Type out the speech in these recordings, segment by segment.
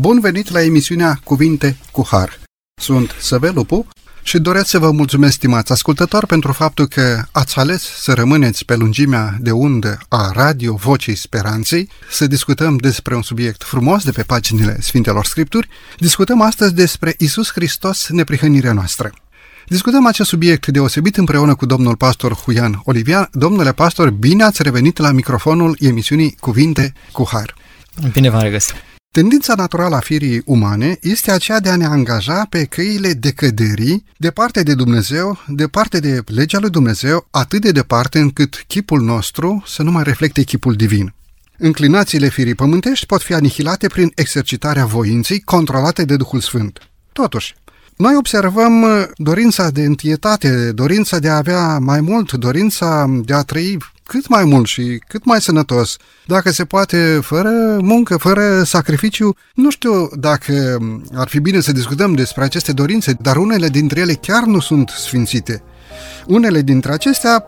Bun venit la emisiunea Cuvinte cu Har. Sunt Săvel Lupu și doresc să vă mulțumesc, stimați ascultători, pentru faptul că ați ales să rămâneți pe lungimea de undă a Radio Vocii Speranței, să discutăm despre un subiect frumos de pe paginile Sfintelor Scripturi. Discutăm astăzi despre Isus Hristos, neprihănirea noastră. Discutăm acest subiect deosebit împreună cu domnul pastor Huian Olivian. Domnule pastor, bine ați revenit la microfonul emisiunii Cuvinte cu Har. Bine v-am regăsit. Tendința naturală a firii umane este aceea de a ne angaja pe căile decăderii, departe de Dumnezeu, departe de legea lui Dumnezeu, atât de departe încât chipul nostru să nu mai reflecte chipul divin. Înclinațiile firii pământești pot fi anihilate prin exercitarea voinței controlate de Duhul Sfânt. Totuși, noi observăm dorința de întietate, dorința de a avea mai mult, dorința de a trăi cât mai mult și cât mai sănătos, dacă se poate, fără muncă, fără sacrificiu. Nu știu dacă ar fi bine să discutăm despre aceste dorințe, dar unele dintre ele chiar nu sunt sfințite. Unele dintre acestea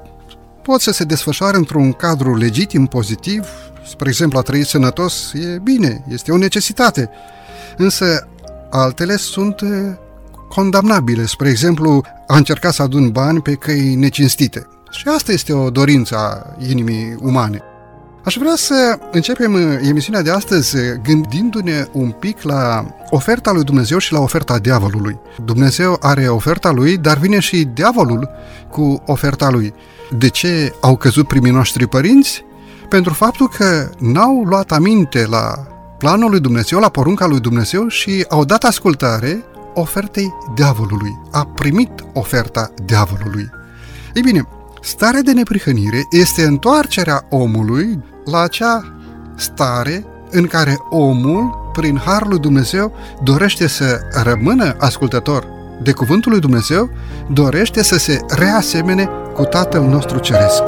pot să se desfășoare într-un cadru legitim, pozitiv, spre exemplu, a trăi sănătos e bine, este o necesitate. Însă altele sunt condamnabile. Spre exemplu, a încercat să adun bani pe căi necinstite. Și asta este o dorință a inimii umane. Aș vrea să începem emisiunea de astăzi gândindu-ne un pic la oferta lui Dumnezeu și la oferta diavolului. Dumnezeu are oferta lui, dar vine și diavolul cu oferta lui. De ce au căzut primii noștri părinți? Pentru faptul că n-au luat aminte la planul lui Dumnezeu, la porunca lui Dumnezeu și au dat ascultare ofertei diavolului. A primit oferta diavolului. Ei bine, Starea de neprihănire este întoarcerea omului la acea stare în care omul, prin Harul lui Dumnezeu, dorește să rămână ascultător de Cuvântul lui Dumnezeu, dorește să se reasemene cu Tatăl nostru Ceresc.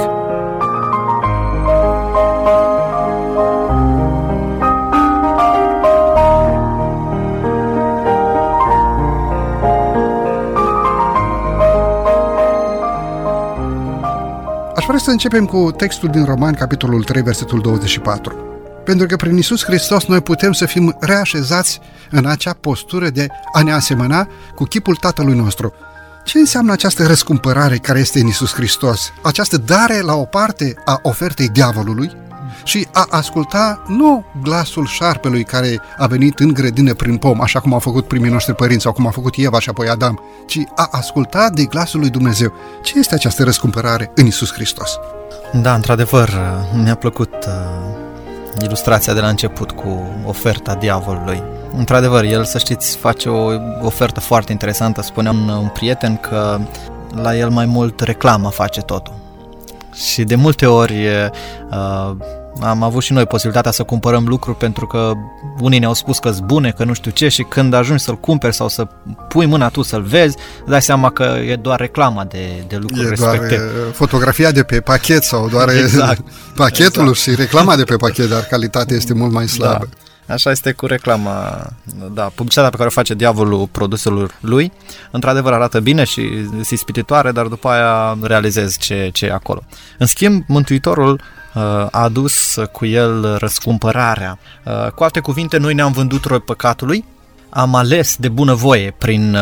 Aș vrea să începem cu textul din Roman, capitolul 3, versetul 24. Pentru că prin Isus Hristos noi putem să fim reașezați în acea postură de a ne asemăna cu chipul Tatălui nostru. Ce înseamnă această răscumpărare care este în Isus Hristos? Această dare la o parte a ofertei diavolului și a asculta nu glasul șarpelui care a venit în grădină prin pom, așa cum au făcut primii noștri părinți sau cum a făcut Eva și apoi Adam, ci a asculta de glasul lui Dumnezeu. Ce este această răscumpărare în Isus Hristos? Da, într-adevăr, mi-a plăcut uh, ilustrația de la început cu oferta diavolului. Într-adevăr, el, să știți, face o ofertă foarte interesantă. Spunea un, un prieten că la el mai mult reclama face totul. Și de multe ori uh, am avut și noi posibilitatea să cumpărăm lucruri pentru că unii ne-au spus că sunt bune, că nu știu ce și când ajungi să-l cumperi sau să pui mâna tu să-l vezi, dai seama că e doar reclama de, de lucruri e respective. doar fotografia de pe pachet sau doar exact. pachetul exact. și reclama de pe pachет, dar calitatea este mult mai slabă. Da. Așa este cu reclama, da, publicitatea pe care o face diavolul produselor lui. Într-adevăr arată bine și este ispititoare, dar după aia realizezi ce, ce e acolo. În schimb, Mântuitorul a adus cu el răscumpărarea. Cu alte cuvinte, noi ne-am vândut roi păcatului, am ales de bunăvoie prin,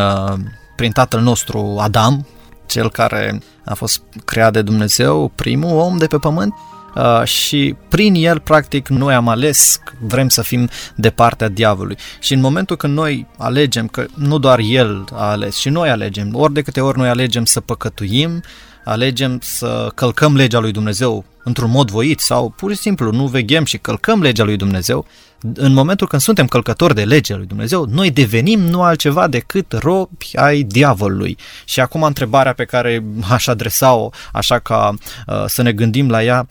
prin tatăl nostru Adam, cel care a fost creat de Dumnezeu, primul om de pe pământ, Uh, și prin el, practic, noi am ales, vrem să fim de partea diavolului. Și în momentul când noi alegem, că nu doar el a ales, și noi alegem, ori de câte ori noi alegem să păcătuim, alegem să călcăm legea lui Dumnezeu într-un mod voit sau pur și simplu nu veghem și călcăm legea lui Dumnezeu, în momentul când suntem călcători de legea lui Dumnezeu, noi devenim nu altceva decât robi ai diavolului. Și acum întrebarea pe care aș adresa-o, așa ca uh, să ne gândim la ea,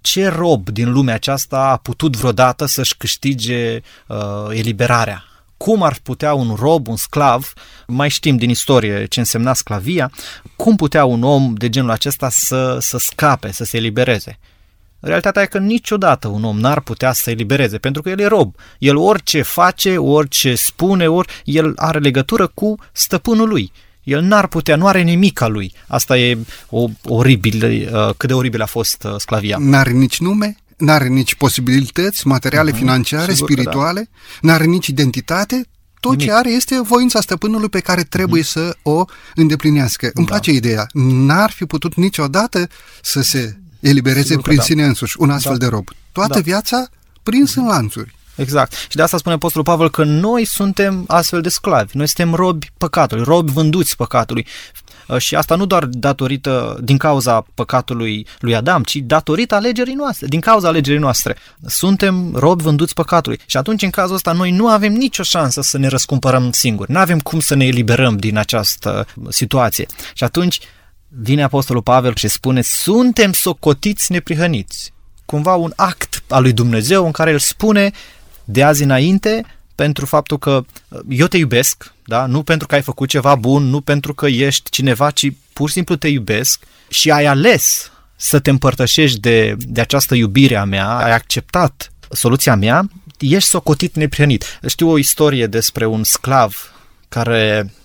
ce rob din lumea aceasta a putut vreodată să-și câștige uh, eliberarea? Cum ar putea un rob, un sclav, mai știm din istorie ce însemna sclavia, cum putea un om de genul acesta să, să scape, să se elibereze? Realitatea e că niciodată un om n-ar putea să se elibereze, pentru că el e rob. El orice face, orice spune, ori el are legătură cu stăpânul lui. El n-ar putea, nu are nimic al lui. Asta e o, oribil, uh, cât de oribil a fost uh, sclavia. N-are nici nume, n-are nici posibilități materiale, uh-huh. financiare, Sigur da. spirituale, da. n-are nici identitate, tot Nimic. ce are este voința stăpânului pe care trebuie uh-huh. să o îndeplinească. Da. Îmi place ideea. N-ar fi putut niciodată să se elibereze Sigur prin da. sine însuși un astfel da. de rob. Toată da. viața prins în lanțuri. Exact. Și de asta spune Apostolul Pavel că noi suntem astfel de sclavi. Noi suntem robi păcatului, robi vânduți păcatului. Uh, și asta nu doar datorită, din cauza păcatului lui Adam, ci datorită alegerii noastre, din cauza alegerii noastre. Suntem robi vânduți păcatului. Și atunci, în cazul ăsta, noi nu avem nicio șansă să ne răscumpărăm singuri. Nu avem cum să ne eliberăm din această situație. Și atunci vine Apostolul Pavel și spune, suntem socotiți neprihăniți. Cumva un act al lui Dumnezeu în care el spune, de azi înainte, pentru faptul că uh, eu te iubesc, da? nu pentru că ai făcut ceva bun, nu pentru că ești cineva, ci pur și simplu te iubesc și ai ales să te împărtășești de, de această iubire a mea, ai acceptat soluția mea, ești socotit neprihănit. Știu o istorie despre un sclav care Uh,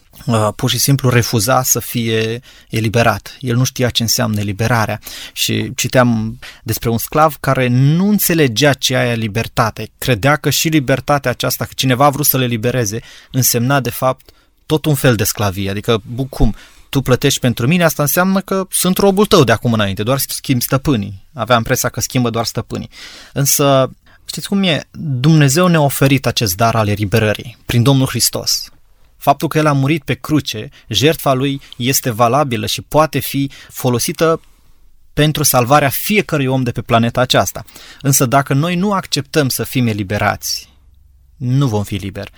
pur și simplu refuza să fie eliberat. El nu știa ce înseamnă eliberarea și citeam despre un sclav care nu înțelegea ce aia libertate. Credea că și libertatea aceasta, că cineva a vrut să le libereze, însemna de fapt tot un fel de sclavie. Adică, cum, tu plătești pentru mine, asta înseamnă că sunt robul tău de acum înainte, doar schimb stăpânii. Aveam impresia că schimbă doar stăpânii. Însă, știți cum e? Dumnezeu ne-a oferit acest dar al eliberării prin Domnul Hristos. Faptul că El a murit pe cruce, jertfa Lui este valabilă și poate fi folosită pentru salvarea fiecărui om de pe planeta aceasta. Însă dacă noi nu acceptăm să fim eliberați, nu vom fi liberi.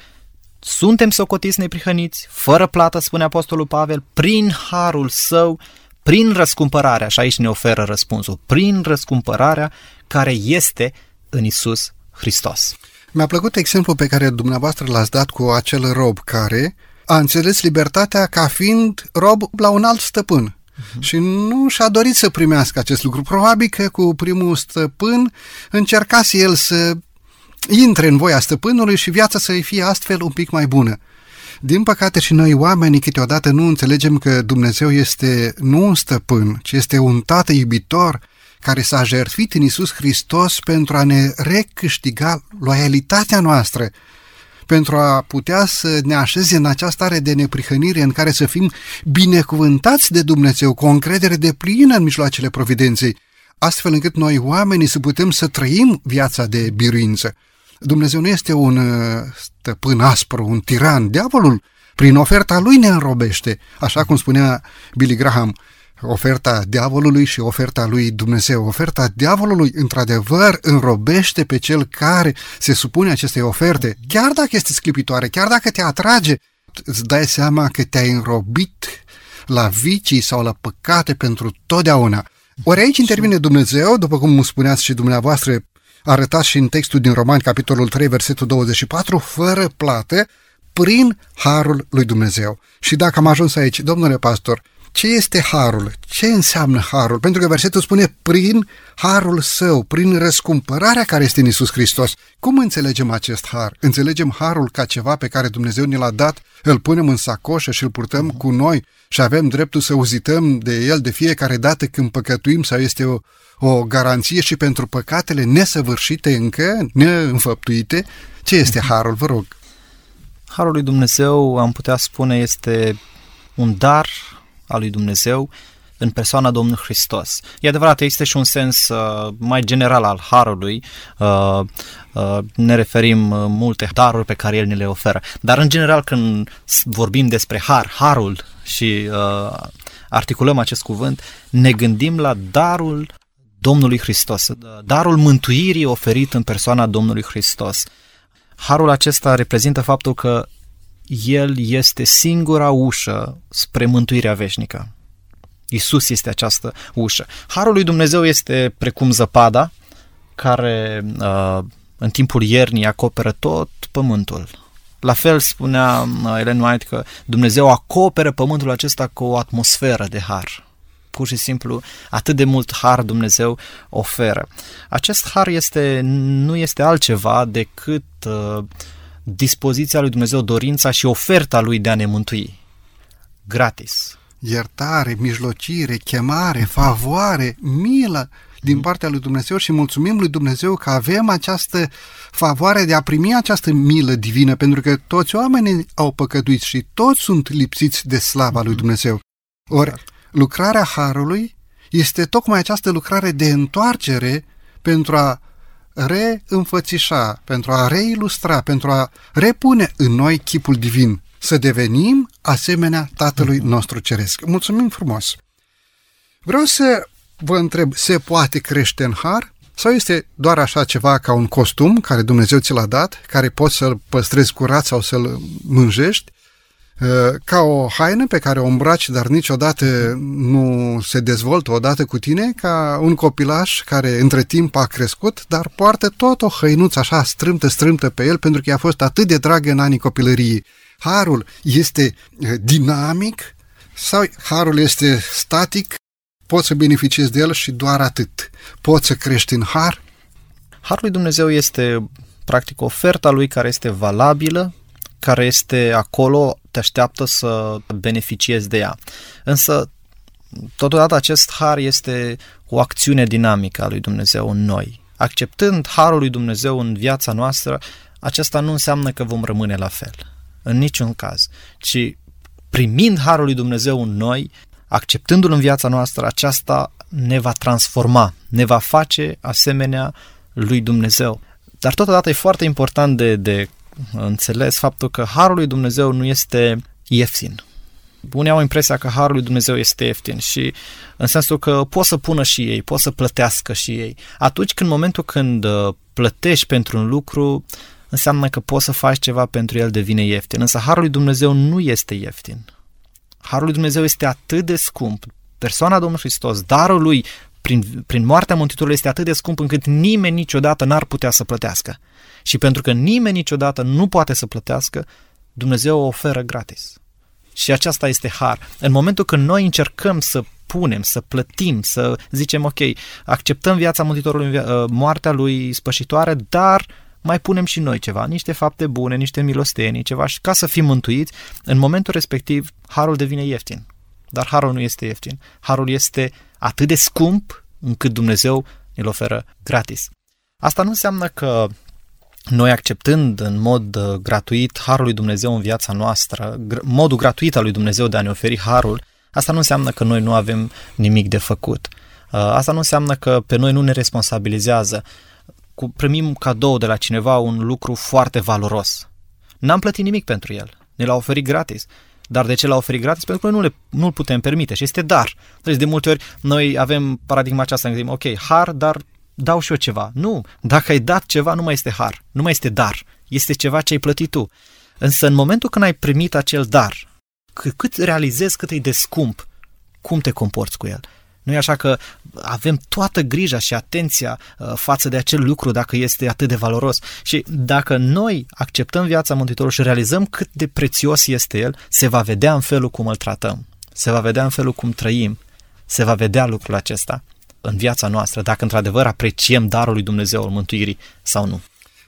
Suntem socotiți neprihăniți, fără plată, spune Apostolul Pavel, prin harul său, prin răscumpărarea, și aici ne oferă răspunsul, prin răscumpărarea care este în Isus Hristos. Mi-a plăcut exemplul pe care dumneavoastră l-ați dat cu acel rob care a înțeles libertatea ca fiind rob la un alt stăpân. Uh-huh. Și nu și-a dorit să primească acest lucru. Probabil că cu primul stăpân încercase el să intre în voia stăpânului și viața să-i fie astfel un pic mai bună. Din păcate și noi oamenii câteodată nu înțelegem că Dumnezeu este nu un stăpân, ci este un tată iubitor care s-a jertfit în Isus Hristos pentru a ne recâștiga loialitatea noastră, pentru a putea să ne așeze în această stare de neprihănire în care să fim binecuvântați de Dumnezeu cu o încredere de plină în mijloacele providenței, astfel încât noi oamenii să putem să trăim viața de biruință. Dumnezeu nu este un uh, stăpân aspru, un tiran. Diavolul, prin oferta lui, ne înrobește, așa cum spunea Billy Graham oferta diavolului și oferta lui Dumnezeu. Oferta diavolului, într-adevăr, înrobește pe cel care se supune acestei oferte, chiar dacă este sclipitoare, chiar dacă te atrage, îți dai seama că te-ai înrobit la vicii sau la păcate pentru totdeauna. Ori aici intervine Dumnezeu, după cum spuneați și dumneavoastră, arătați și în textul din Roman, capitolul 3, versetul 24, fără plată, prin harul lui Dumnezeu. Și dacă am ajuns aici, domnule pastor, ce este harul? Ce înseamnă harul? Pentru că versetul spune prin harul său, prin răscumpărarea care este în Isus Hristos. Cum înțelegem acest har? Înțelegem harul ca ceva pe care Dumnezeu ne l-a dat, îl punem în sacoșă și îl purtăm cu noi și avem dreptul să uzităm de el de fiecare dată când păcătuim sau este o, o garanție și pentru păcatele nesăvârșite încă, neînfăptuite? Ce este harul? Vă rog. Harul lui Dumnezeu, am putea spune, este un dar al lui Dumnezeu în persoana Domnului Hristos. E adevărat, există și un sens uh, mai general al harului, uh, uh, ne referim uh, multe daruri pe care El ne le oferă, dar în general când vorbim despre har, harul și uh, articulăm acest cuvânt, ne gândim la darul Domnului Hristos, darul mântuirii oferit în persoana Domnului Hristos. Harul acesta reprezintă faptul că el este singura ușă spre mântuirea veșnică. Isus este această ușă. Harul lui Dumnezeu este precum zăpada care uh, în timpul iernii acoperă tot pământul. La fel spunea uh, Ellen White că Dumnezeu acoperă pământul acesta cu o atmosferă de har. Pur și simplu, atât de mult har Dumnezeu oferă. Acest har este, nu este altceva decât uh, dispoziția lui Dumnezeu, dorința și oferta lui de a ne mântui. Gratis. Iertare, mijlocire, chemare, favoare, milă, din partea lui Dumnezeu și mulțumim lui Dumnezeu că avem această favoare de a primi această milă divină, pentru că toți oamenii au păcătuit și toți sunt lipsiți de slava lui Dumnezeu. Ori lucrarea Harului este tocmai această lucrare de întoarcere pentru a reînfățișa, pentru a reilustra, pentru a repune în noi chipul divin, să devenim asemenea Tatălui nostru Ceresc. Mulțumim frumos! Vreau să vă întreb, se poate crește în har? Sau este doar așa ceva ca un costum care Dumnezeu ți l-a dat, care poți să-l păstrezi curat sau să-l mânjești? Uh, ca o haină pe care o îmbraci, dar niciodată nu se dezvoltă odată cu tine, ca un copilaș care între timp a crescut, dar poartă tot o hăinuță așa strâmtă, strâmtă pe el, pentru că i-a fost atât de dragă în anii copilăriei. Harul este uh, dinamic sau harul este static, poți să beneficiezi de el și doar atât. Poți să crești în har? Harul lui Dumnezeu este practic oferta lui care este valabilă care este acolo te așteaptă să beneficiezi de ea. Însă, totodată acest har este o acțiune dinamică a lui Dumnezeu în noi. Acceptând harul lui Dumnezeu în viața noastră, acesta nu înseamnă că vom rămâne la fel. În niciun caz. Ci primind harul lui Dumnezeu în noi, acceptându-l în viața noastră, aceasta ne va transforma, ne va face asemenea lui Dumnezeu. Dar totodată e foarte important de, de înțeles faptul că Harul lui Dumnezeu nu este ieftin. Unii au impresia că Harul lui Dumnezeu este ieftin și în sensul că pot să pună și ei, pot să plătească și ei. Atunci când, în momentul când uh, plătești pentru un lucru, înseamnă că poți să faci ceva pentru el devine ieftin. Însă Harul lui Dumnezeu nu este ieftin. Harul lui Dumnezeu este atât de scump. Persoana Domnului Hristos, darul lui prin, prin moartea Mântuitorului este atât de scump încât nimeni niciodată n-ar putea să plătească. Și pentru că nimeni niciodată nu poate să plătească, Dumnezeu o oferă gratis. Și aceasta este har. În momentul când noi încercăm să punem, să plătim, să zicem, ok, acceptăm viața Mântuitorului, uh, moartea lui spășitoare, dar mai punem și noi ceva, niște fapte bune, niște milostenii, ceva, și ca să fim mântuiți, în momentul respectiv, harul devine ieftin. Dar harul nu este ieftin. Harul este atât de scump încât Dumnezeu îl oferă gratis. Asta nu înseamnă că noi acceptând în mod uh, gratuit harul lui Dumnezeu în viața noastră, modul gratuit al lui Dumnezeu de a ne oferi harul, asta nu înseamnă că noi nu avem nimic de făcut. Uh, asta nu înseamnă că pe noi nu ne responsabilizează. Cu, primim cadou de la cineva un lucru foarte valoros. N-am plătit nimic pentru el. Ne l-a oferit gratis. Dar de ce l-a oferit gratis? Pentru că noi nu le, nu-l putem permite și este dar. Deci de multe ori noi avem paradigma aceasta, ne gândim, ok, har, dar dau și eu ceva. Nu, dacă ai dat ceva, nu mai este har, nu mai este dar, este ceva ce ai plătit tu. Însă în momentul când ai primit acel dar, cât realizezi cât e de scump, cum te comporți cu el? Nu e așa că avem toată grija și atenția uh, față de acel lucru dacă este atât de valoros. Și dacă noi acceptăm viața Mântuitorului și realizăm cât de prețios este el, se va vedea în felul cum îl tratăm, se va vedea în felul cum trăim, se va vedea lucrul acesta în viața noastră, dacă într-adevăr apreciem darul lui Dumnezeu al mântuirii sau nu.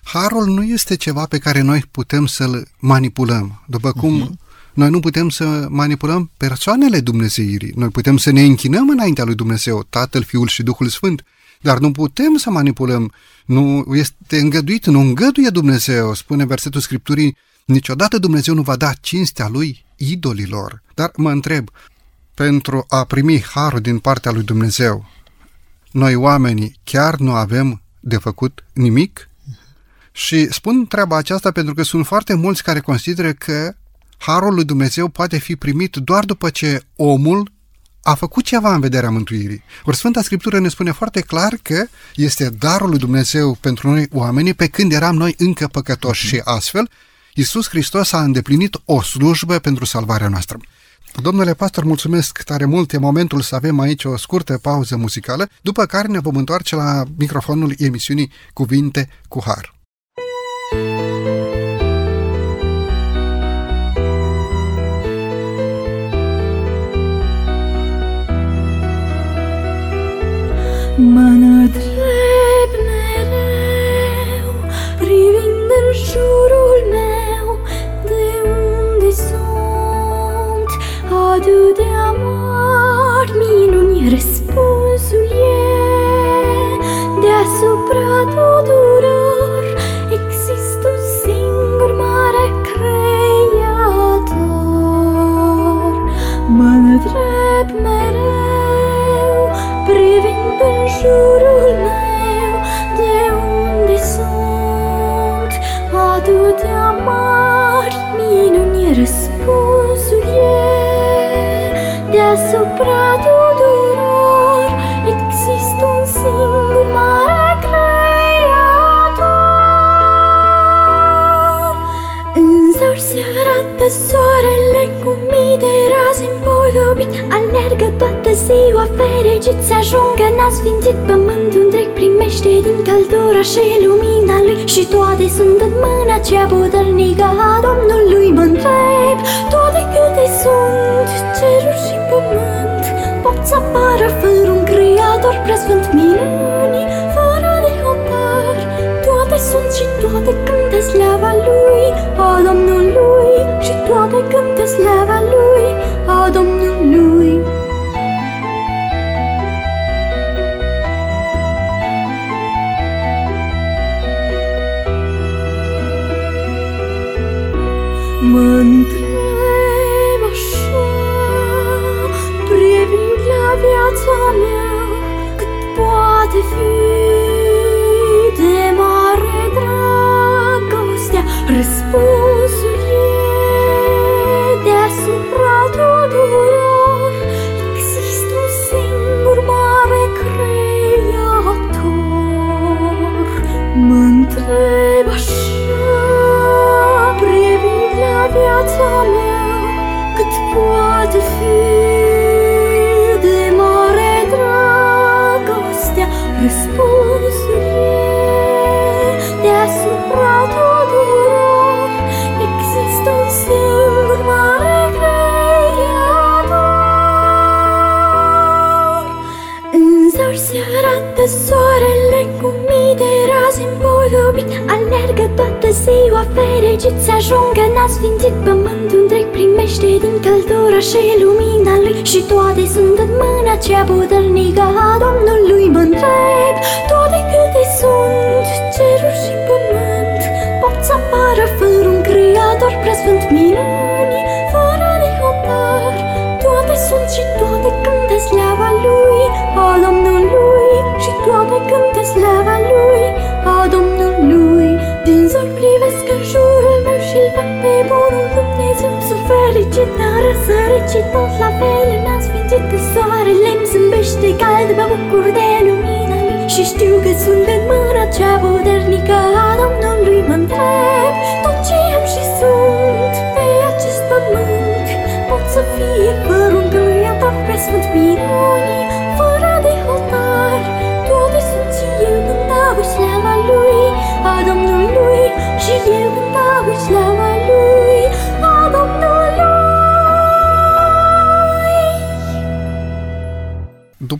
Harul nu este ceva pe care noi putem să-l manipulăm, după cum uh-huh. Noi nu putem să manipulăm persoanele Dumnezeirii. Noi putem să ne închinăm înaintea lui Dumnezeu, Tatăl, Fiul și Duhul Sfânt, dar nu putem să manipulăm. Nu este îngăduit, nu îngăduie Dumnezeu, spune versetul Scripturii, niciodată Dumnezeu nu va da cinstea lui idolilor. Dar mă întreb, pentru a primi harul din partea lui Dumnezeu, noi oamenii chiar nu avem de făcut nimic? Și spun treaba aceasta pentru că sunt foarte mulți care consideră că harul lui Dumnezeu poate fi primit doar după ce omul a făcut ceva în vederea mântuirii. Ori Sfânta Scriptură ne spune foarte clar că este darul lui Dumnezeu pentru noi oamenii pe când eram noi încă păcătoși și astfel Iisus Hristos a îndeplinit o slujbă pentru salvarea noastră. Domnule pastor, mulțumesc tare mult. E momentul să avem aici o scurtă pauză muzicală, după care ne vom întoarce la microfonul emisiunii Cuvinte cu Har. Mă de amar, minuni răspunsul există un singur mare creator. Mă întreb mereu privind în jur Deasupra tuturor există un singur mare creator. Însă se arată soarele cu mii de raze împodobit Alergă toată ziua fericit să ajungă N-a sfințit pământul întreg Primește din căldura și lumina lui. Și toate sunt în mâna cea puternică a Domnului Mă întreb toate câte sunt Ceruri și pământ. Pot să apară fără un creator Preasfânt minuni Fără de hotar Toate sunt și toate cântă slava lui A Domnului. Și toate cântă slava lui A Domnului ziua fericit să ajungă N-a sfințit pământul întreg Primește din căldura și lumina lui. Și toate sunt în mâna cea puternică a Domnului Mă întreb toate câte sunt Ceruri și pământ Pot să apară fără un creator Preasfânt. Minuni Fără de hotar Toate sunt și toate cântă slava lui. A Domnului Dumnezeu Sunt fericit, a răsărit și tot la fel N-am sfințit că soarele îmi zâmbește cald Mă bucur de lumina lui Și știu că sunt în mâna cea puternică a Domnului Mă întreb tot ce am și sunt Pe acest pământ? Pot să fie fără un creator Preasfânt minunii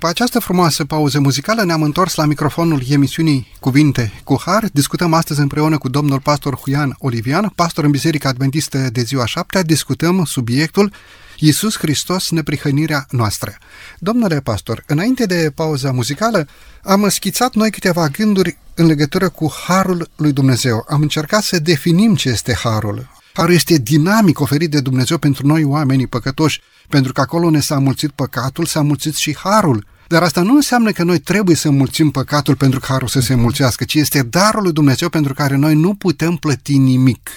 După această frumoasă pauză muzicală ne-am întors la microfonul emisiunii Cuvinte cu Har. Discutăm astăzi împreună cu domnul pastor Huian Olivian, pastor în Biserica Adventistă de ziua 7 Discutăm subiectul Iisus Hristos, neprihănirea noastră. Domnule pastor, înainte de pauza muzicală, am schițat noi câteva gânduri în legătură cu Harul lui Dumnezeu. Am încercat să definim ce este Harul. Harul este dinamic oferit de Dumnezeu pentru noi oamenii păcătoși, pentru că acolo ne s-a mulțit păcatul, s-a mulțit și Harul. Dar asta nu înseamnă că noi trebuie să mulțim păcatul pentru că Harul să se mulțească, ci este darul lui Dumnezeu pentru care noi nu putem plăti nimic.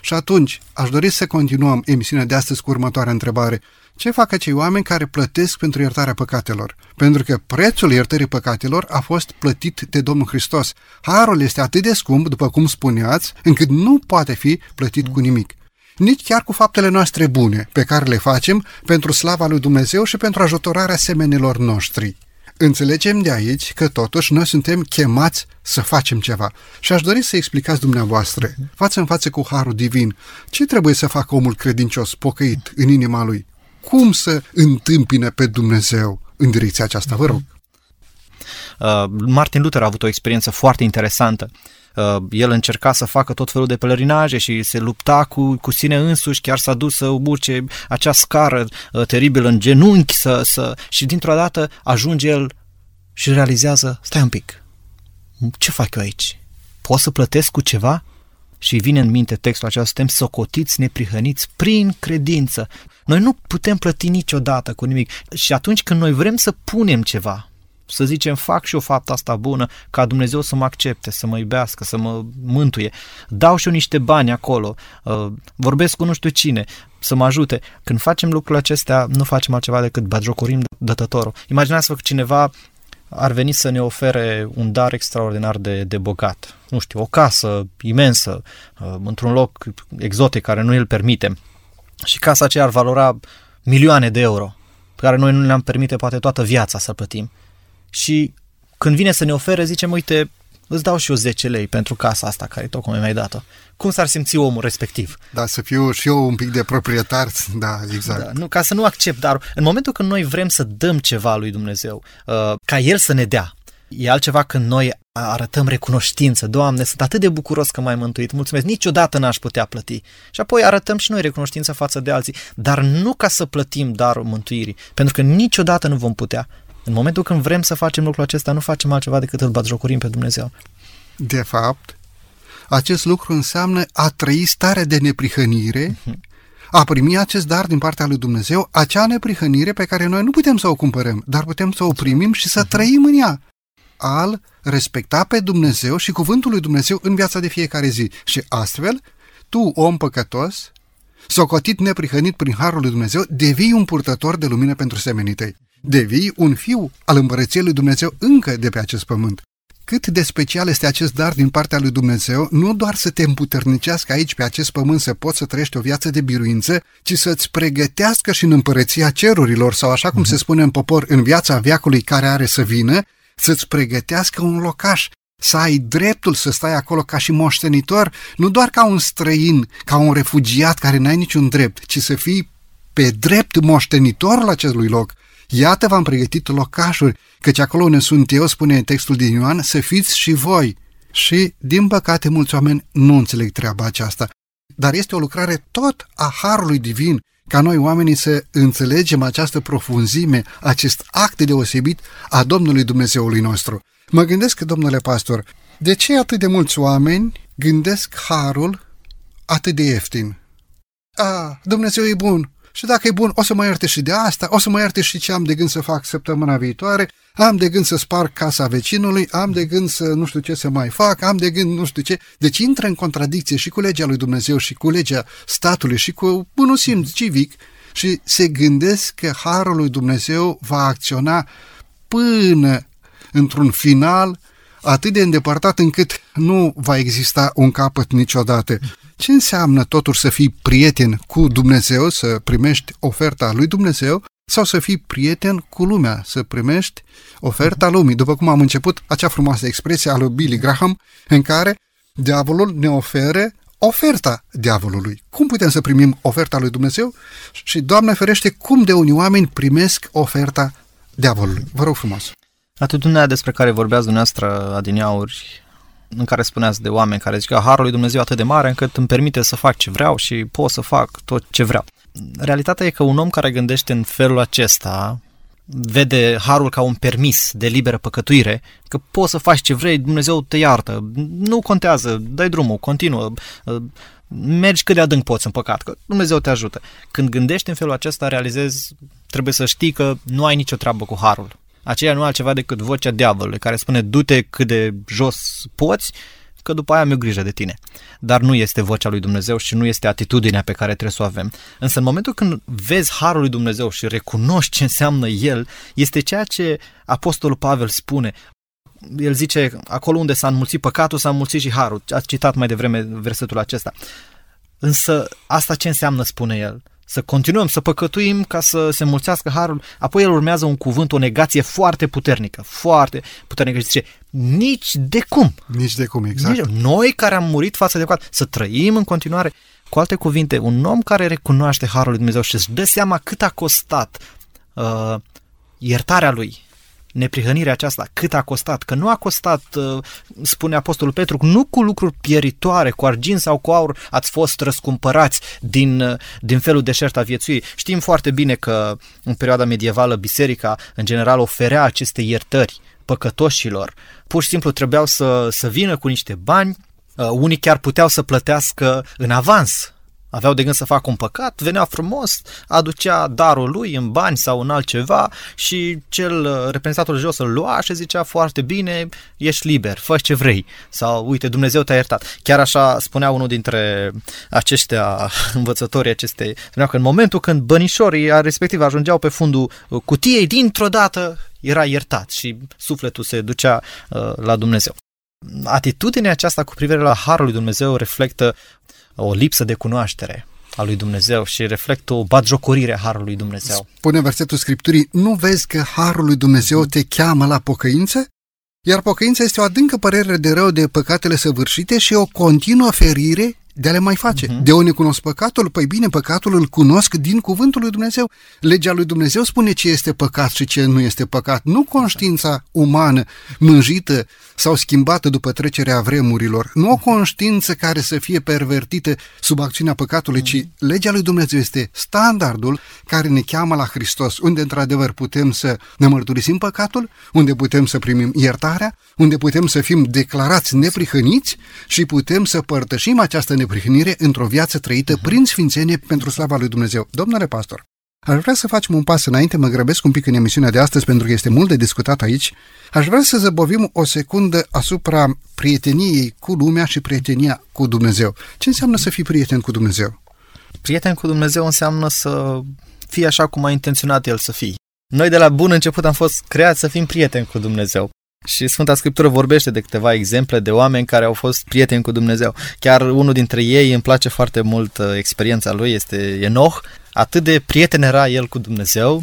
Și atunci, aș dori să continuăm emisiunea de astăzi cu următoarea întrebare. Ce fac acei oameni care plătesc pentru iertarea păcatelor? Pentru că prețul iertării păcatelor a fost plătit de Domnul Hristos. Harul este atât de scump, după cum spuneați, încât nu poate fi plătit cu nimic. Nici chiar cu faptele noastre bune, pe care le facem pentru slava lui Dumnezeu și pentru ajutorarea semenilor noștri. Înțelegem de aici că totuși noi suntem chemați să facem ceva. Și aș dori să explicați dumneavoastră, față în față cu Harul Divin, ce trebuie să facă omul credincios, pocăit în inima lui? Cum să întâmpine pe Dumnezeu în direcția aceasta? Vă rog. Uh, Martin Luther a avut o experiență foarte interesantă. Uh, el încerca să facă tot felul de pelerinaje și se lupta cu, cu sine însuși, chiar s-a dus să urce acea scară uh, teribilă în genunchi să, să, și dintr-o dată ajunge el și realizează, stai un pic, ce fac eu aici? Pot să plătesc cu ceva? Și vine în minte textul acesta, suntem socotiți, neprihăniți prin credință. Noi nu putem plăti niciodată cu nimic. Și atunci când noi vrem să punem ceva, să zicem, fac și o faptă asta bună, ca Dumnezeu să mă accepte, să mă iubească, să mă mântuie. Dau și eu niște bani acolo, uh, vorbesc cu nu știu cine, să mă ajute. Când facem lucrurile acestea, nu facem altceva decât bagiocorim dătătorul. Imaginați-vă că cineva ar veni să ne ofere un dar extraordinar de, de bogat. Nu știu, o casă imensă, uh, într-un loc exotic care nu îl permitem. Și casa aceea ar valora milioane de euro, pe care noi nu le-am permite poate toată viața să plătim. Și când vine să ne ofere, zicem, uite, îți dau și eu 10 lei pentru casa asta care tocmai mi-ai dat-o. Cum s-ar simți omul respectiv? Da, să fiu și eu un pic de proprietar, da, exact. Da, nu, ca să nu accept dar În momentul când noi vrem să dăm ceva lui Dumnezeu, uh, ca El să ne dea, E altceva când noi arătăm recunoștință. Doamne, sunt atât de bucuros că m-ai mântuit. Mulțumesc, niciodată n-aș putea plăti. Și apoi arătăm și noi recunoștință față de alții, dar nu ca să plătim darul mântuirii, pentru că niciodată nu vom putea. În momentul când vrem să facem lucrul acesta, nu facem altceva decât îl batjocorim pe Dumnezeu. De fapt, acest lucru înseamnă a trăi starea de neprihănire, mhm. a primi acest dar din partea lui Dumnezeu, acea neprihănire pe care noi nu putem să o cumpărăm, dar putem să o primim și să mhm. trăim în ea al respecta pe Dumnezeu și cuvântul lui Dumnezeu în viața de fiecare zi. Și astfel, tu, om păcătos, socotit neprihănit prin harul lui Dumnezeu, devii un purtător de lumină pentru semenii tăi. Devii un fiu al împărăției lui Dumnezeu încă de pe acest pământ. Cât de special este acest dar din partea lui Dumnezeu, nu doar să te împuternicească aici pe acest pământ să poți să trăiești o viață de biruință, ci să-ți pregătească și în împărăția cerurilor, sau așa cum se spune în popor, în viața viacului care are să vină, să-ți pregătească un locaș, să ai dreptul să stai acolo ca și moștenitor, nu doar ca un străin, ca un refugiat care n-ai niciun drept, ci să fii pe drept moștenitor la acelui loc. Iată v-am pregătit locașuri, căci acolo unde sunt eu, spune textul din Ioan, să fiți și voi. Și, din păcate, mulți oameni nu înțeleg treaba aceasta. Dar este o lucrare tot a Harului Divin ca noi oamenii să înțelegem această profunzime, acest act deosebit a Domnului Dumnezeului nostru. Mă gândesc, domnule pastor, de ce atât de mulți oameni gândesc harul atât de ieftin? A, Dumnezeu e bun, și dacă e bun, o să mă ierte și de asta, o să mă ierte și ce am de gând să fac săptămâna viitoare, am de gând să sparg casa vecinului, am de gând să nu știu ce să mai fac, am de gând nu știu ce. Deci intră în contradicție și cu legea lui Dumnezeu și cu legea statului și cu bunul simț civic și se gândesc că harul lui Dumnezeu va acționa până într-un final atât de îndepărtat încât nu va exista un capăt niciodată. Ce înseamnă totuși să fii prieten cu Dumnezeu, să primești oferta lui Dumnezeu, sau să fii prieten cu lumea, să primești oferta lumii, după cum am început acea frumoasă expresie a lui Billy Graham, în care diavolul ne oferă oferta diavolului. Cum putem să primim oferta lui Dumnezeu? Și, Doamne ferește, cum de unii oameni primesc oferta diavolului? Vă rog frumos! Atitudinea despre care vorbeați dumneavoastră adineauri, în care spuneați de oameni care zic că harul lui Dumnezeu atât de mare încât îmi permite să fac ce vreau și pot să fac tot ce vreau. Realitatea e că un om care gândește în felul acesta vede harul ca un permis de liberă păcătuire, că poți să faci ce vrei, Dumnezeu te iartă, nu contează, dai drumul, continuă, mergi cât de adânc poți în păcat, că Dumnezeu te ajută. Când gândești în felul acesta, realizezi, trebuie să știi că nu ai nicio treabă cu harul. Aceea nu altceva decât vocea diavolului, care spune du-te cât de jos poți, că după aia am eu grijă de tine. Dar nu este vocea lui Dumnezeu și nu este atitudinea pe care trebuie să o avem. Însă în momentul când vezi harul lui Dumnezeu și recunoști ce înseamnă el, este ceea ce Apostolul Pavel spune. El zice, acolo unde s-a înmulțit păcatul, s-a înmulțit și harul. A citat mai devreme versetul acesta. Însă asta ce înseamnă, spune el? Să continuăm să păcătuim ca să se mulțească harul. Apoi el urmează un cuvânt, o negație foarte puternică, foarte puternică și zice, nici de cum. Nici de cum, exact. Nici, noi care am murit față de păcat, să trăim în continuare. Cu alte cuvinte, un om care recunoaște harul lui Dumnezeu și își dă seama cât a costat uh, iertarea lui, neprihănirea aceasta, cât a costat, că nu a costat, uh, spune Apostolul Petru, nu cu lucruri pieritoare, cu argint sau cu aur ați fost răscumpărați din, uh, din felul deșert a viețui. Știm foarte bine că în perioada medievală biserica în general oferea aceste iertări păcătoșilor. Pur și simplu trebuiau să, să vină cu niște bani, uh, unii chiar puteau să plătească în avans aveau de gând să facă un păcat, venea frumos, aducea darul lui în bani sau în altceva și cel uh, reprezentantul jos îl lua și zicea foarte bine, ești liber, fă ce vrei sau uite, Dumnezeu te-a iertat. Chiar așa spunea unul dintre aceștia învățătorii acestei, spunea că în momentul când bănișorii respectiv ajungeau pe fundul cutiei, dintr-o dată era iertat și sufletul se ducea uh, la Dumnezeu. Atitudinea aceasta cu privire la Harul lui Dumnezeu reflectă o lipsă de cunoaștere a lui Dumnezeu și reflectă o batjocorire a Harului Dumnezeu. Spune versetul Scripturii, nu vezi că Harul lui Dumnezeu te cheamă la pocăință? Iar pocăința este o adâncă părere de rău de păcatele săvârșite și o continuă ferire de a le mai face. Uh-huh. De unde cunosc păcatul? Păi bine, păcatul îl cunosc din cuvântul lui Dumnezeu. Legea lui Dumnezeu spune ce este păcat și ce nu este păcat. Nu conștiința umană mânjită sau schimbată după trecerea vremurilor. Nu o conștiință care să fie pervertită sub acțiunea păcatului, ci legea lui Dumnezeu este standardul care ne cheamă la Hristos, unde într-adevăr putem să ne mărturisim păcatul, unde putem să primim iertarea, unde putem să fim declarați neprihăniți și putem să părtășim această neprihnire într-o viață trăită prin sfințenie pentru slava lui Dumnezeu. Domnule pastor, Aș vrea să facem un pas înainte, mă grăbesc un pic în emisiunea de astăzi pentru că este mult de discutat aici. Aș vrea să zăbovim o secundă asupra prieteniei cu lumea și prietenia cu Dumnezeu. Ce înseamnă să fii prieten cu Dumnezeu? Prieten cu Dumnezeu înseamnă să fii așa cum a intenționat El să fii. Noi de la bun început am fost creați să fim prieteni cu Dumnezeu. Și Sfânta Scriptură vorbește de câteva exemple de oameni care au fost prieteni cu Dumnezeu. Chiar unul dintre ei îmi place foarte mult uh, experiența lui, este Enoch. Atât de prieten era el cu Dumnezeu.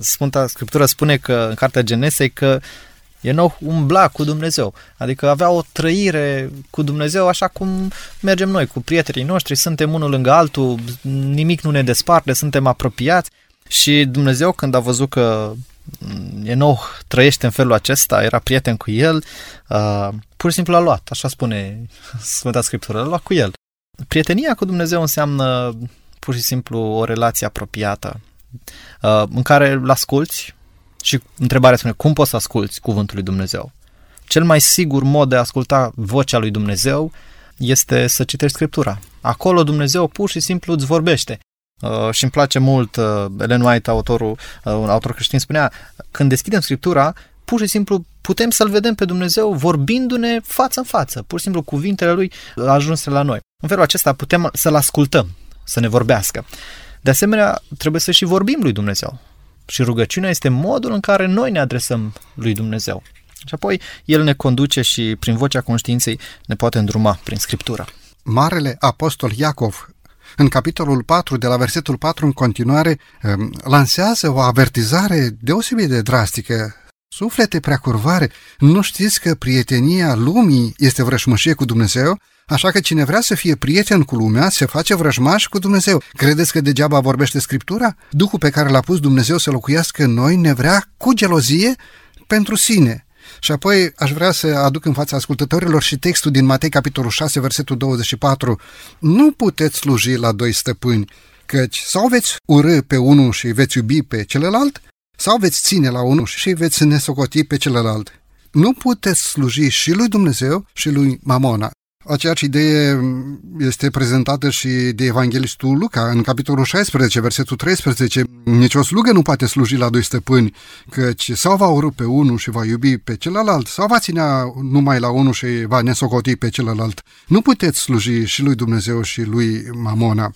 Sfânta Scriptură spune că în cartea Genesei că Enoch umbla cu Dumnezeu, adică avea o trăire cu Dumnezeu așa cum mergem noi cu prietenii noștri, suntem unul lângă altul, nimic nu ne desparte, suntem apropiați și Dumnezeu când a văzut că Enoch trăiește în felul acesta, era prieten cu el, uh, pur și simplu l-a luat, așa spune Sfânta Scriptură, l-a luat cu el. Prietenia cu Dumnezeu înseamnă pur și simplu o relație apropiată, uh, în care îl asculți și întrebarea spune, cum poți să asculți cuvântul lui Dumnezeu? Cel mai sigur mod de a asculta vocea lui Dumnezeu este să citești Scriptura. Acolo Dumnezeu pur și simplu îți vorbește. Uh, și îmi place mult, uh, Ellen White, autorul, uh, un autor creștin, spunea, când deschidem Scriptura, pur și simplu putem să-L vedem pe Dumnezeu vorbindu-ne față în față. Pur și simplu cuvintele Lui ajunse la noi. În felul acesta putem să-L ascultăm, să ne vorbească. De asemenea, trebuie să și vorbim lui Dumnezeu. Și rugăciunea este modul în care noi ne adresăm lui Dumnezeu. Și apoi El ne conduce și prin vocea conștiinței ne poate îndruma prin Scriptura. Marele apostol Iacov în capitolul 4, de la versetul 4 în continuare, um, lansează o avertizare deosebit de drastică. Suflete preacurvare, nu știți că prietenia lumii este vrășmășie cu Dumnezeu? Așa că cine vrea să fie prieten cu lumea, se face vrăjmaș cu Dumnezeu. Credeți că degeaba vorbește Scriptura? Duhul pe care l-a pus Dumnezeu să locuiască în noi ne vrea cu gelozie pentru sine. Și apoi aș vrea să aduc în fața ascultătorilor și textul din Matei, capitolul 6, versetul 24. Nu puteți sluji la doi stăpâni, căci sau veți urâ pe unul și veți iubi pe celălalt, sau veți ține la unul și veți nesocoti pe celălalt. Nu puteți sluji și lui Dumnezeu și lui Mamona. Aceeași idee este prezentată și de evanghelistul Luca în capitolul 16, versetul 13. Nici o slugă nu poate sluji la doi stăpâni, căci sau va urâ pe unul și va iubi pe celălalt, sau va ținea numai la unul și va nesocoti pe celălalt. Nu puteți sluji și lui Dumnezeu și lui Mamona.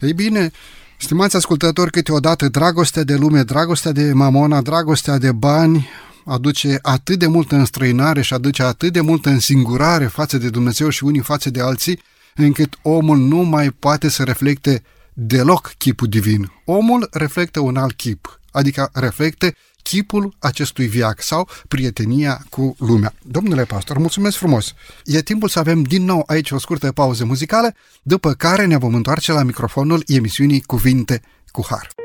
Ei bine, stimați ascultători, câteodată dragostea de lume, dragostea de Mamona, dragostea de bani, aduce atât de multă înstrăinare și aduce atât de multă însingurare față de Dumnezeu și unii față de alții, încât omul nu mai poate să reflecte deloc chipul divin. Omul reflectă un alt chip, adică reflectă chipul acestui viac sau prietenia cu lumea. Domnule pastor, mulțumesc frumos! E timpul să avem din nou aici o scurtă pauză muzicală, după care ne vom întoarce la microfonul emisiunii Cuvinte cu Har.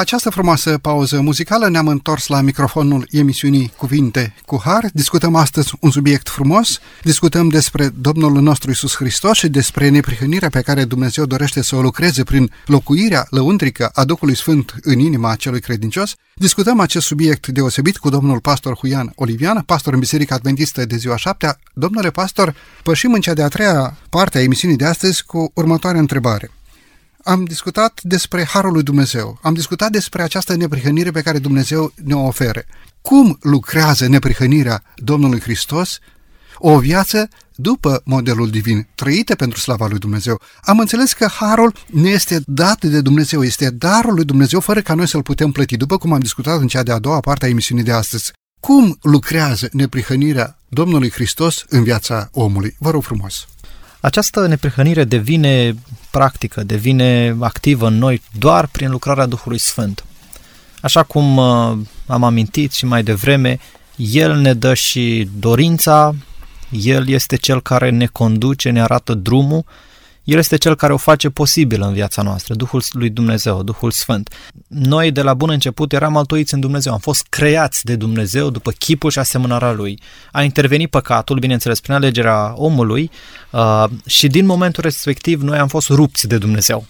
Această frumoasă pauză muzicală ne-am întors la microfonul emisiunii Cuvinte cu Har. Discutăm astăzi un subiect frumos, discutăm despre Domnul nostru Isus Hristos și despre neprihănirea pe care Dumnezeu dorește să o lucreze prin locuirea lăuntrică a Duhului Sfânt în inima celui credincios. Discutăm acest subiect deosebit cu domnul pastor Huian Olivian, pastor în Biserica Adventistă de ziua șaptea. Domnule pastor, pășim în cea de-a treia parte a emisiunii de astăzi cu următoarea întrebare am discutat despre Harul lui Dumnezeu, am discutat despre această neprihănire pe care Dumnezeu ne o oferă. Cum lucrează neprihănirea Domnului Hristos o viață după modelul divin, trăită pentru slava lui Dumnezeu. Am înțeles că harul ne este dat de Dumnezeu, este darul lui Dumnezeu fără ca noi să-l putem plăti, după cum am discutat în cea de-a doua parte a emisiunii de astăzi. Cum lucrează neprihănirea Domnului Hristos în viața omului? Vă rog frumos! Această neprihănire devine practică, devine activă în noi doar prin lucrarea Duhului Sfânt. Așa cum uh, am amintit și mai devreme, El ne dă și dorința, El este Cel care ne conduce, ne arată drumul el este cel care o face posibil în viața noastră, Duhul lui Dumnezeu, Duhul Sfânt. Noi de la bun început eram altoiți în Dumnezeu, am fost creați de Dumnezeu după chipul și asemănarea Lui. A intervenit păcatul, bineînțeles, prin alegerea omului uh, și din momentul respectiv noi am fost rupți de Dumnezeu.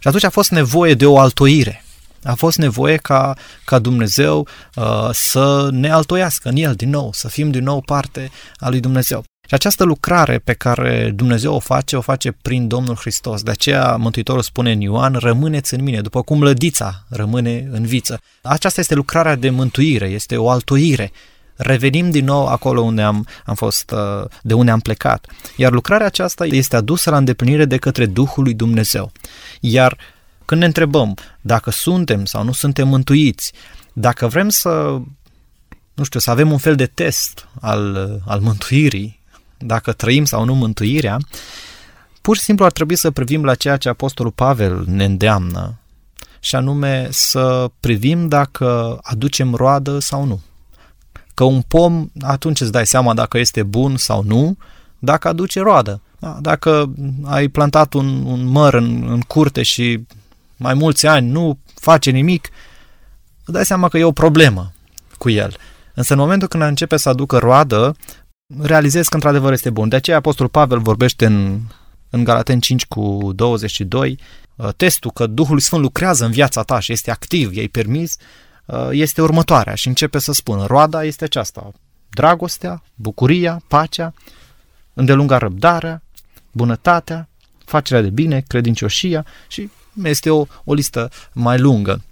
Și atunci a fost nevoie de o altoire. A fost nevoie ca, ca Dumnezeu uh, să ne altoiască în El din nou, să fim din nou parte a lui Dumnezeu. Și această lucrare pe care Dumnezeu o face, o face prin Domnul Hristos. De aceea Mântuitorul spune în Ioan, rămâneți în mine, după cum lădița rămâne în viță. Aceasta este lucrarea de mântuire, este o altoire. Revenim din nou acolo unde am, am fost, uh, de unde am plecat. Iar lucrarea aceasta este adusă la îndeplinire de către Duhul lui Dumnezeu. Iar când ne întrebăm dacă suntem sau nu suntem mântuiți, dacă vrem să nu știu, să avem un fel de test al, al mântuirii, dacă trăim sau nu mântuirea, pur și simplu ar trebui să privim la ceea ce Apostolul Pavel ne îndeamnă, și anume să privim dacă aducem roadă sau nu. Că un pom, atunci îți dai seama dacă este bun sau nu, dacă aduce roadă. Da, dacă ai plantat un, un măr în, în curte și mai mulți ani nu face nimic, îți dai seama că e o problemă cu el. Însă în momentul când începe să aducă roadă, realizez că într-adevăr este bun. De aceea Apostolul Pavel vorbește în, în Galaten 5 cu 22, uh, testul că Duhul Sfânt lucrează în viața ta și este activ, i-ai permis, uh, este următoarea și începe să spună, roada este aceasta, dragostea, bucuria, pacea, îndelunga răbdarea, bunătatea, facerea de bine, credincioșia și este o, o listă mai lungă.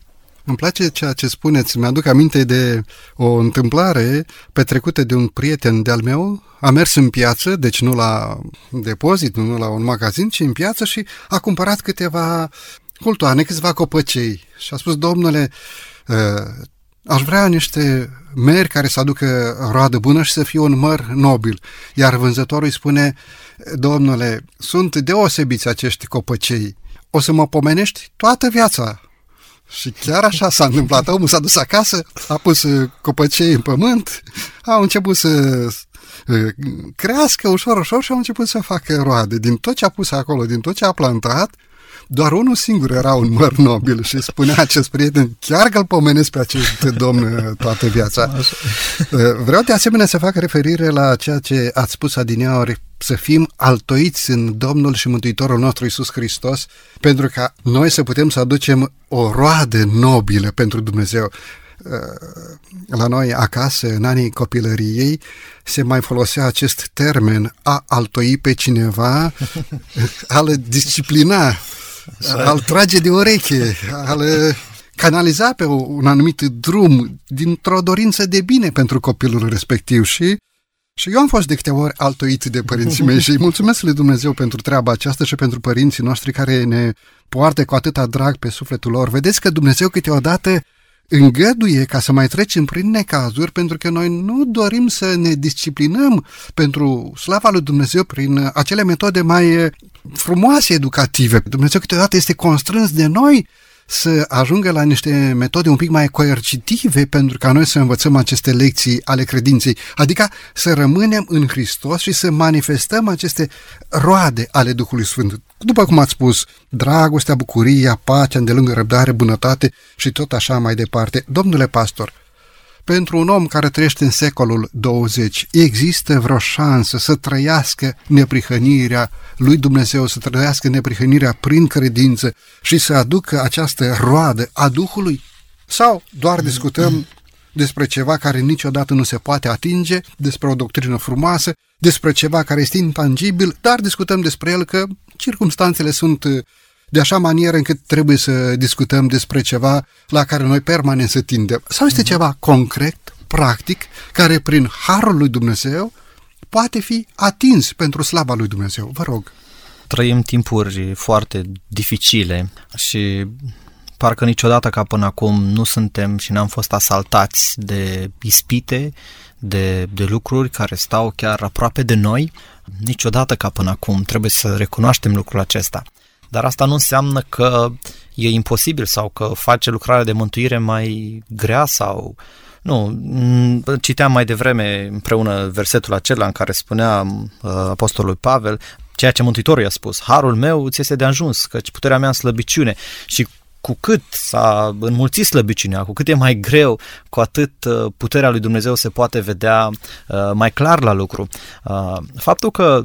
Îmi place ceea ce spuneți. Mi-aduc aminte de o întâmplare petrecută de un prieten de-al meu. A mers în piață, deci nu la depozit, nu la un magazin, ci în piață și a cumpărat câteva cultoane, câțiva copăcei. Și a spus, domnule, uh, aș vrea niște meri care să aducă roadă bună și să fie un măr nobil. Iar vânzătorul îi spune, domnule, sunt deosebiți acești copăcei. O să mă pomenești toată viața și chiar așa s-a întâmplat. Omul s-a dus acasă, a pus uh, copăcei în pământ, au început să uh, crească ușor, ușor și au început să facă roade. Din tot ce a pus acolo, din tot ce a plantat, doar unul singur era un măr nobil și spunea acest prieten, chiar că-l pomenesc pe acest domn uh, toată viața. Vreau de asemenea să fac referire la ceea ce ați spus adineori să fim altoiți în Domnul și Mântuitorul nostru Isus Hristos, pentru ca noi să putem să aducem o roadă nobilă pentru Dumnezeu. Uh, la noi acasă, în anii copilăriei, se mai folosea acest termen a altoi pe cineva, al disciplina, al trage de ureche, al canaliza pe un anumit drum dintr-o dorință de bine pentru copilul respectiv și și eu am fost de câteva ori altoit de părinții mei și îi mulțumesc lui Dumnezeu pentru treaba aceasta și pentru părinții noștri care ne poartă cu atâta drag pe sufletul lor. Vedeți că Dumnezeu câteodată îngăduie ca să mai trecem prin necazuri pentru că noi nu dorim să ne disciplinăm pentru slava lui Dumnezeu prin acele metode mai frumoase educative. Dumnezeu câteodată este constrâns de noi să ajungă la niște metode un pic mai coercitive pentru ca noi să învățăm aceste lecții ale credinței, adică să rămânem în Hristos și să manifestăm aceste roade ale Duhului Sfânt. după cum ați spus, dragostea, bucuria, pacea, îndelângă răbdare, bunătate și tot așa mai departe. Domnule pastor, pentru un om care trăiește în secolul 20, există vreo șansă să trăiască neprihănirea lui Dumnezeu, să trăiască neprihănirea prin credință și să aducă această roadă a Duhului? Sau doar discutăm despre ceva care niciodată nu se poate atinge, despre o doctrină frumoasă, despre ceva care este intangibil, dar discutăm despre el că circumstanțele sunt de așa manieră încât trebuie să discutăm despre ceva la care noi permanent să tindem. Sau este ceva concret, practic, care prin harul lui Dumnezeu poate fi atins pentru slava lui Dumnezeu. Vă rog. Trăim timpuri foarte dificile și parcă niciodată ca până acum nu suntem și n-am fost asaltați de ispite, de, de lucruri care stau chiar aproape de noi. Niciodată ca până acum trebuie să recunoaștem lucrul acesta. Dar asta nu înseamnă că e imposibil sau că face lucrarea de mântuire mai grea sau... Nu, citeam mai devreme împreună versetul acela în care spunea uh, apostolul Pavel ceea ce Mântuitorul i-a spus, harul meu ți este de ajuns, căci puterea mea în slăbiciune și cu cât s-a înmulțit slăbiciunea, cu cât e mai greu, cu atât uh, puterea lui Dumnezeu se poate vedea uh, mai clar la lucru. Faptul că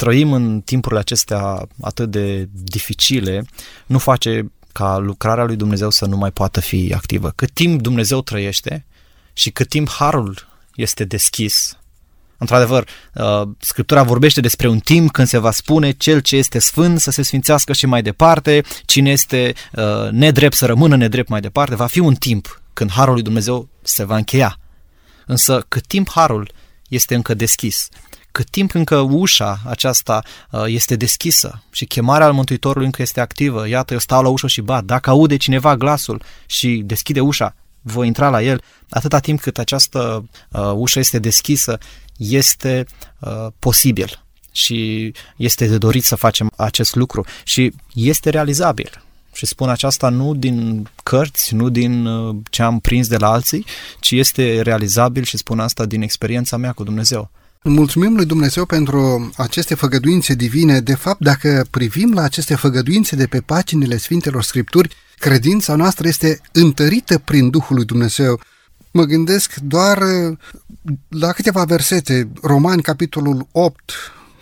trăim în timpurile acestea atât de dificile, nu face ca lucrarea lui Dumnezeu să nu mai poată fi activă. Cât timp Dumnezeu trăiește și cât timp harul este deschis, într-adevăr, uh, Scriptura vorbește despre un timp când se va spune cel ce este sfânt să se sfințească și mai departe, cine este uh, nedrept să rămână nedrept mai departe, va fi un timp când harul lui Dumnezeu se va încheia. Însă cât timp harul este încă deschis, cât timp încă ușa aceasta uh, este deschisă și chemarea al Mântuitorului încă este activă, iată, eu stau la ușă și bat, dacă aude cineva glasul și deschide ușa, voi intra la el, atâta timp cât această uh, ușă este deschisă, este uh, posibil și este de dorit să facem acest lucru și este realizabil. Și spun aceasta nu din cărți, nu din uh, ce am prins de la alții, ci este realizabil și spun asta din experiența mea cu Dumnezeu. Mulțumim lui Dumnezeu pentru aceste făgăduințe divine. De fapt, dacă privim la aceste făgăduințe de pe paginile Sfintelor Scripturi, credința noastră este întărită prin Duhul lui Dumnezeu. Mă gândesc doar uh, la câteva versete, Romani, capitolul 8,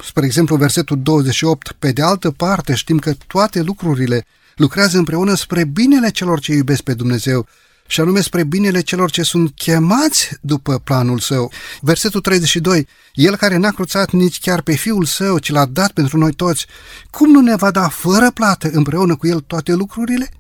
spre exemplu, versetul 28. Pe de altă parte, știm că toate lucrurile lucrează împreună spre binele celor ce iubesc pe Dumnezeu, și anume spre binele celor ce sunt chemați după planul său. Versetul 32. El care n-a cruțat nici chiar pe fiul său, ci l-a dat pentru noi toți, cum nu ne va da fără plată împreună cu el toate lucrurile?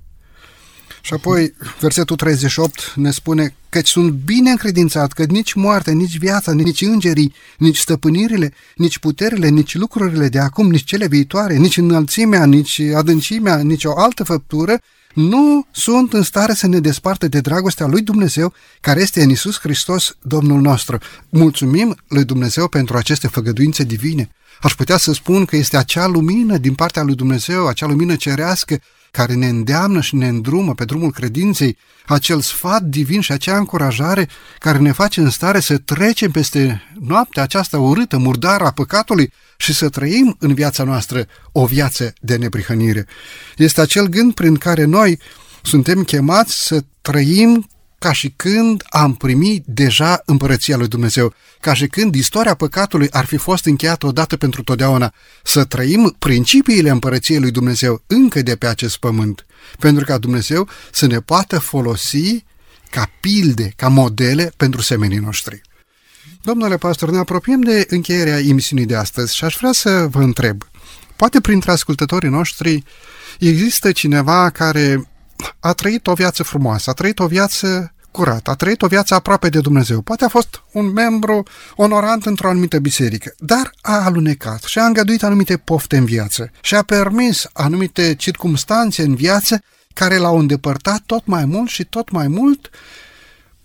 Și apoi, versetul 38 ne spune că sunt bine încredințat că nici moartea, nici viața, nici îngerii, nici stăpânirile, nici puterile, nici lucrurile de acum, nici cele viitoare, nici înălțimea, nici adâncimea, nici o altă făptură nu sunt în stare să ne despartă de dragostea lui Dumnezeu, care este în Isus Hristos, Domnul nostru. Mulțumim lui Dumnezeu pentru aceste făgăduințe divine. Aș putea să spun că este acea lumină din partea lui Dumnezeu, acea lumină cerească, care ne îndeamnă și ne îndrumă pe drumul credinței, acel sfat divin și acea încurajare care ne face în stare să trecem peste noaptea aceasta urâtă, murdară a păcatului și să trăim în viața noastră o viață de neprihănire. Este acel gând prin care noi suntem chemați să trăim ca și când am primit deja împărăția lui Dumnezeu, ca și când istoria păcatului ar fi fost încheiată odată pentru totdeauna, să trăim principiile împărăției lui Dumnezeu încă de pe acest pământ, pentru ca Dumnezeu să ne poată folosi ca pilde, ca modele pentru semenii noștri. Domnule pastor, ne apropiem de încheierea emisiunii de astăzi și aș vrea să vă întreb, poate printre ascultătorii noștri există cineva care a trăit o viață frumoasă, a trăit o viață curată, a trăit o viață aproape de Dumnezeu. Poate a fost un membru onorant într-o anumită biserică, dar a alunecat și a îngăduit anumite pofte în viață și a permis anumite circumstanțe în viață care l-au îndepărtat tot mai mult și tot mai mult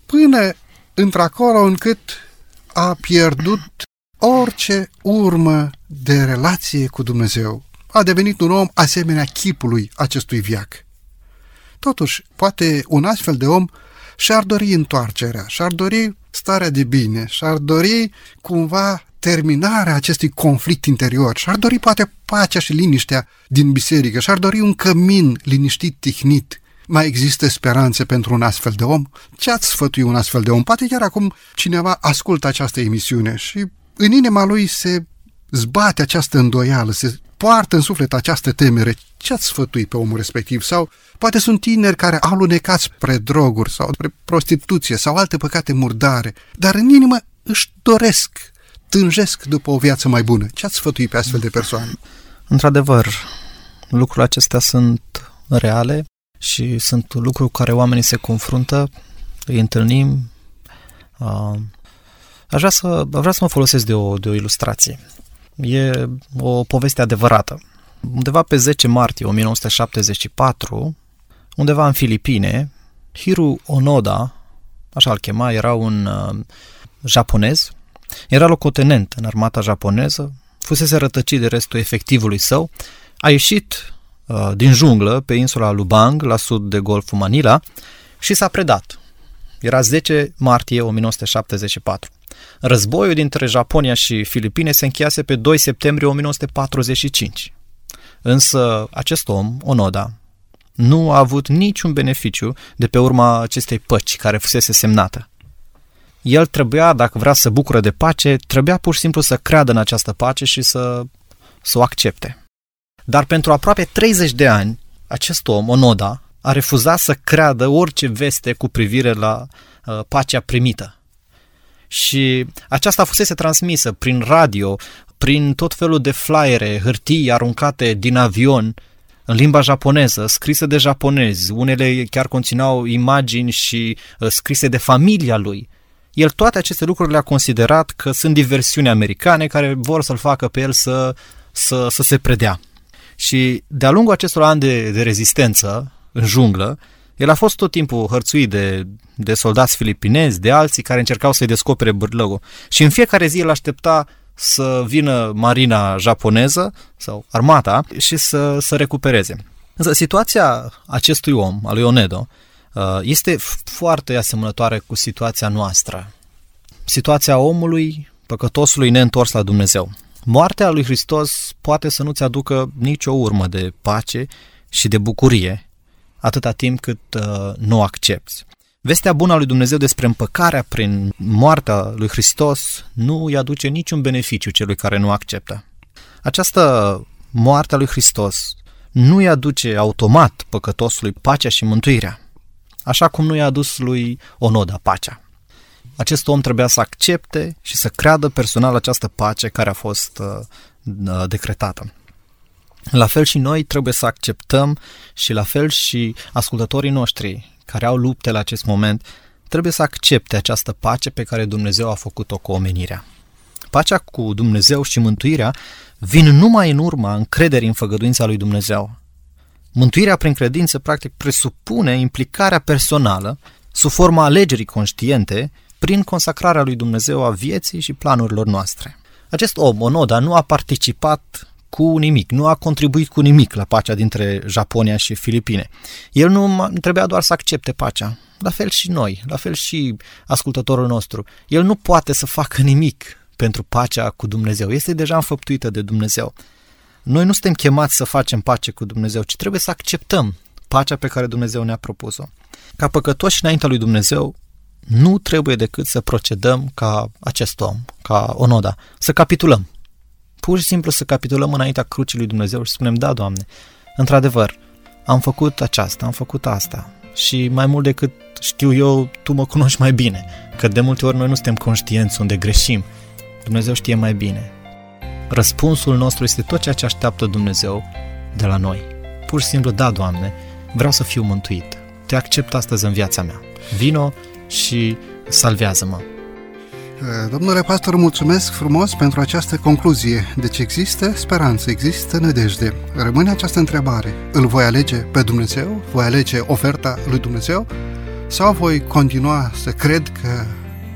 până într-acolo încât a pierdut orice urmă de relație cu Dumnezeu. A devenit un om asemenea chipului acestui viac. Totuși, poate un astfel de om și-ar dori întoarcerea, și-ar dori starea de bine, și-ar dori cumva terminarea acestui conflict interior și ar dori poate pacea și liniștea din biserică și ar dori un cămin liniștit, tihnit. Mai există speranțe pentru un astfel de om? Ce ați sfătui un astfel de om? Poate chiar acum cineva ascultă această emisiune și în inima lui se zbate această îndoială, se poartă în suflet această temere. Ce ați sfătui pe omul respectiv? Sau poate sunt tineri care au lunecat spre droguri sau spre prostituție sau alte păcate murdare, dar în inimă își doresc tânjesc după o viață mai bună. Ce ați sfătui pe astfel de persoane? Într-adevăr, lucrurile acestea sunt reale și sunt lucruri cu care oamenii se confruntă, îi întâlnim. Aș vrea să, aș vrea să mă folosesc de o, de o ilustrație. E o poveste adevărată. Undeva pe 10 martie 1974, undeva în Filipine, Hiru Onoda, așa îl chema, era un uh, japonez era locotenent în armata japoneză, fusese rătăcit de restul efectivului său, a ieșit uh, din junglă pe insula Lubang, la sud de Golful Manila, și s-a predat. Era 10 martie 1974. Războiul dintre Japonia și Filipine se încheiase pe 2 septembrie 1945. Însă acest om, Onoda, nu a avut niciun beneficiu de pe urma acestei păci care fusese semnată el trebuia, dacă vrea să bucură de pace, trebuia pur și simplu să creadă în această pace și să, să o accepte. Dar pentru aproape 30 de ani, acest om, Onoda, a refuzat să creadă orice veste cu privire la uh, pacea primită. Și aceasta fusese transmisă prin radio, prin tot felul de flyere, hârtii aruncate din avion în limba japoneză, scrise de japonezi, unele chiar conțineau imagini și uh, scrise de familia lui el toate aceste lucruri le-a considerat că sunt diversiuni americane care vor să-l facă pe el să, să, să se predea. Și de-a lungul acestor ani de, de rezistență în junglă, el a fost tot timpul hărțuit de, de soldați filipinezi, de alții care încercau să-i descopere bârlăgul. Și în fiecare zi el aștepta să vină marina japoneză sau armata și să, să recupereze. Însă situația acestui om, al lui Onedo, Uh, este foarte asemănătoare cu situația noastră. Situația omului, păcătosului neîntors la Dumnezeu. Moartea lui Hristos poate să nu-ți aducă nicio urmă de pace și de bucurie, atâta timp cât uh, nu o accepti. Vestea bună a lui Dumnezeu despre împăcarea prin moartea lui Hristos nu îi aduce niciun beneficiu celui care nu acceptă. Această moarte a lui Hristos nu îi aduce automat păcătosului pacea și mântuirea așa cum nu i-a adus lui Onoda pacea. Acest om trebuia să accepte și să creadă personal această pace care a fost uh, uh, decretată. La fel și noi trebuie să acceptăm și la fel și ascultătorii noștri care au lupte la acest moment trebuie să accepte această pace pe care Dumnezeu a făcut-o cu omenirea. Pacea cu Dumnezeu și mântuirea vin numai în urma încrederii în făgăduința lui Dumnezeu. Mântuirea prin credință, practic, presupune implicarea personală, sub forma alegerii conștiente, prin consacrarea lui Dumnezeu a vieții și planurilor noastre. Acest om, Onoda, nu a participat cu nimic, nu a contribuit cu nimic la pacea dintre Japonia și Filipine. El nu trebuia doar să accepte pacea. La fel și noi, la fel și ascultătorul nostru. El nu poate să facă nimic pentru pacea cu Dumnezeu. Este deja înfăptuită de Dumnezeu. Noi nu suntem chemați să facem pace cu Dumnezeu, ci trebuie să acceptăm pacea pe care Dumnezeu ne-a propus-o. Ca păcătoși înaintea lui Dumnezeu, nu trebuie decât să procedăm ca acest om, ca Onoda, să capitulăm. Pur și simplu să capitulăm înaintea crucii lui Dumnezeu și spunem, da, Doamne, într-adevăr, am făcut aceasta, am făcut asta și mai mult decât știu eu, Tu mă cunoști mai bine, că de multe ori noi nu suntem conștienți unde greșim. Dumnezeu știe mai bine. Răspunsul nostru este tot ceea ce așteaptă Dumnezeu de la noi. Pur și simplu, da, Doamne, vreau să fiu mântuit. Te accept astăzi în viața mea. Vino și salvează-mă. Eh, domnule pastor, mulțumesc frumos pentru această concluzie. Deci există speranță, există nădejde. Rămâne această întrebare. Îl voi alege pe Dumnezeu? Voi alege oferta lui Dumnezeu? Sau voi continua să cred că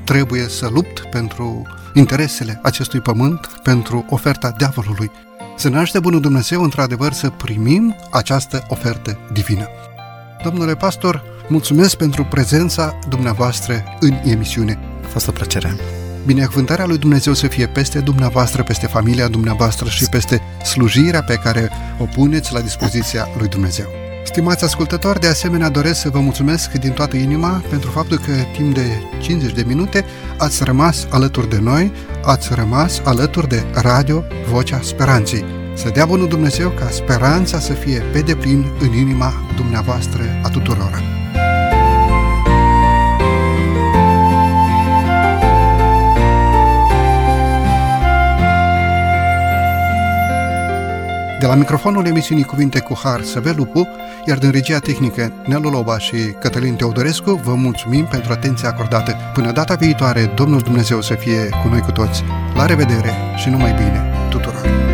trebuie să lupt pentru interesele acestui pământ pentru oferta diavolului. Să ne aștept bunul Dumnezeu, într-adevăr, să primim această ofertă divină. Domnule pastor, mulțumesc pentru prezența dumneavoastră în emisiune. A fost o plăcere. Binecuvântarea lui Dumnezeu să fie peste dumneavoastră, peste familia dumneavoastră și peste slujirea pe care o puneți la dispoziția lui Dumnezeu. Stimați ascultători, de asemenea doresc să vă mulțumesc din toată inima pentru faptul că timp de 50 de minute ați rămas alături de noi, ați rămas alături de Radio Vocea Speranței. Să dea bunul Dumnezeu ca speranța să fie pe deplin în inima dumneavoastră a tuturor. De la microfonul emisiunii Cuvinte cu Har, Săvel Lupu, iar din regia tehnică Nelu Loba și Cătălin Teodorescu, vă mulțumim pentru atenția acordată. Până data viitoare, Domnul Dumnezeu să fie cu noi cu toți. La revedere și numai bine tuturor!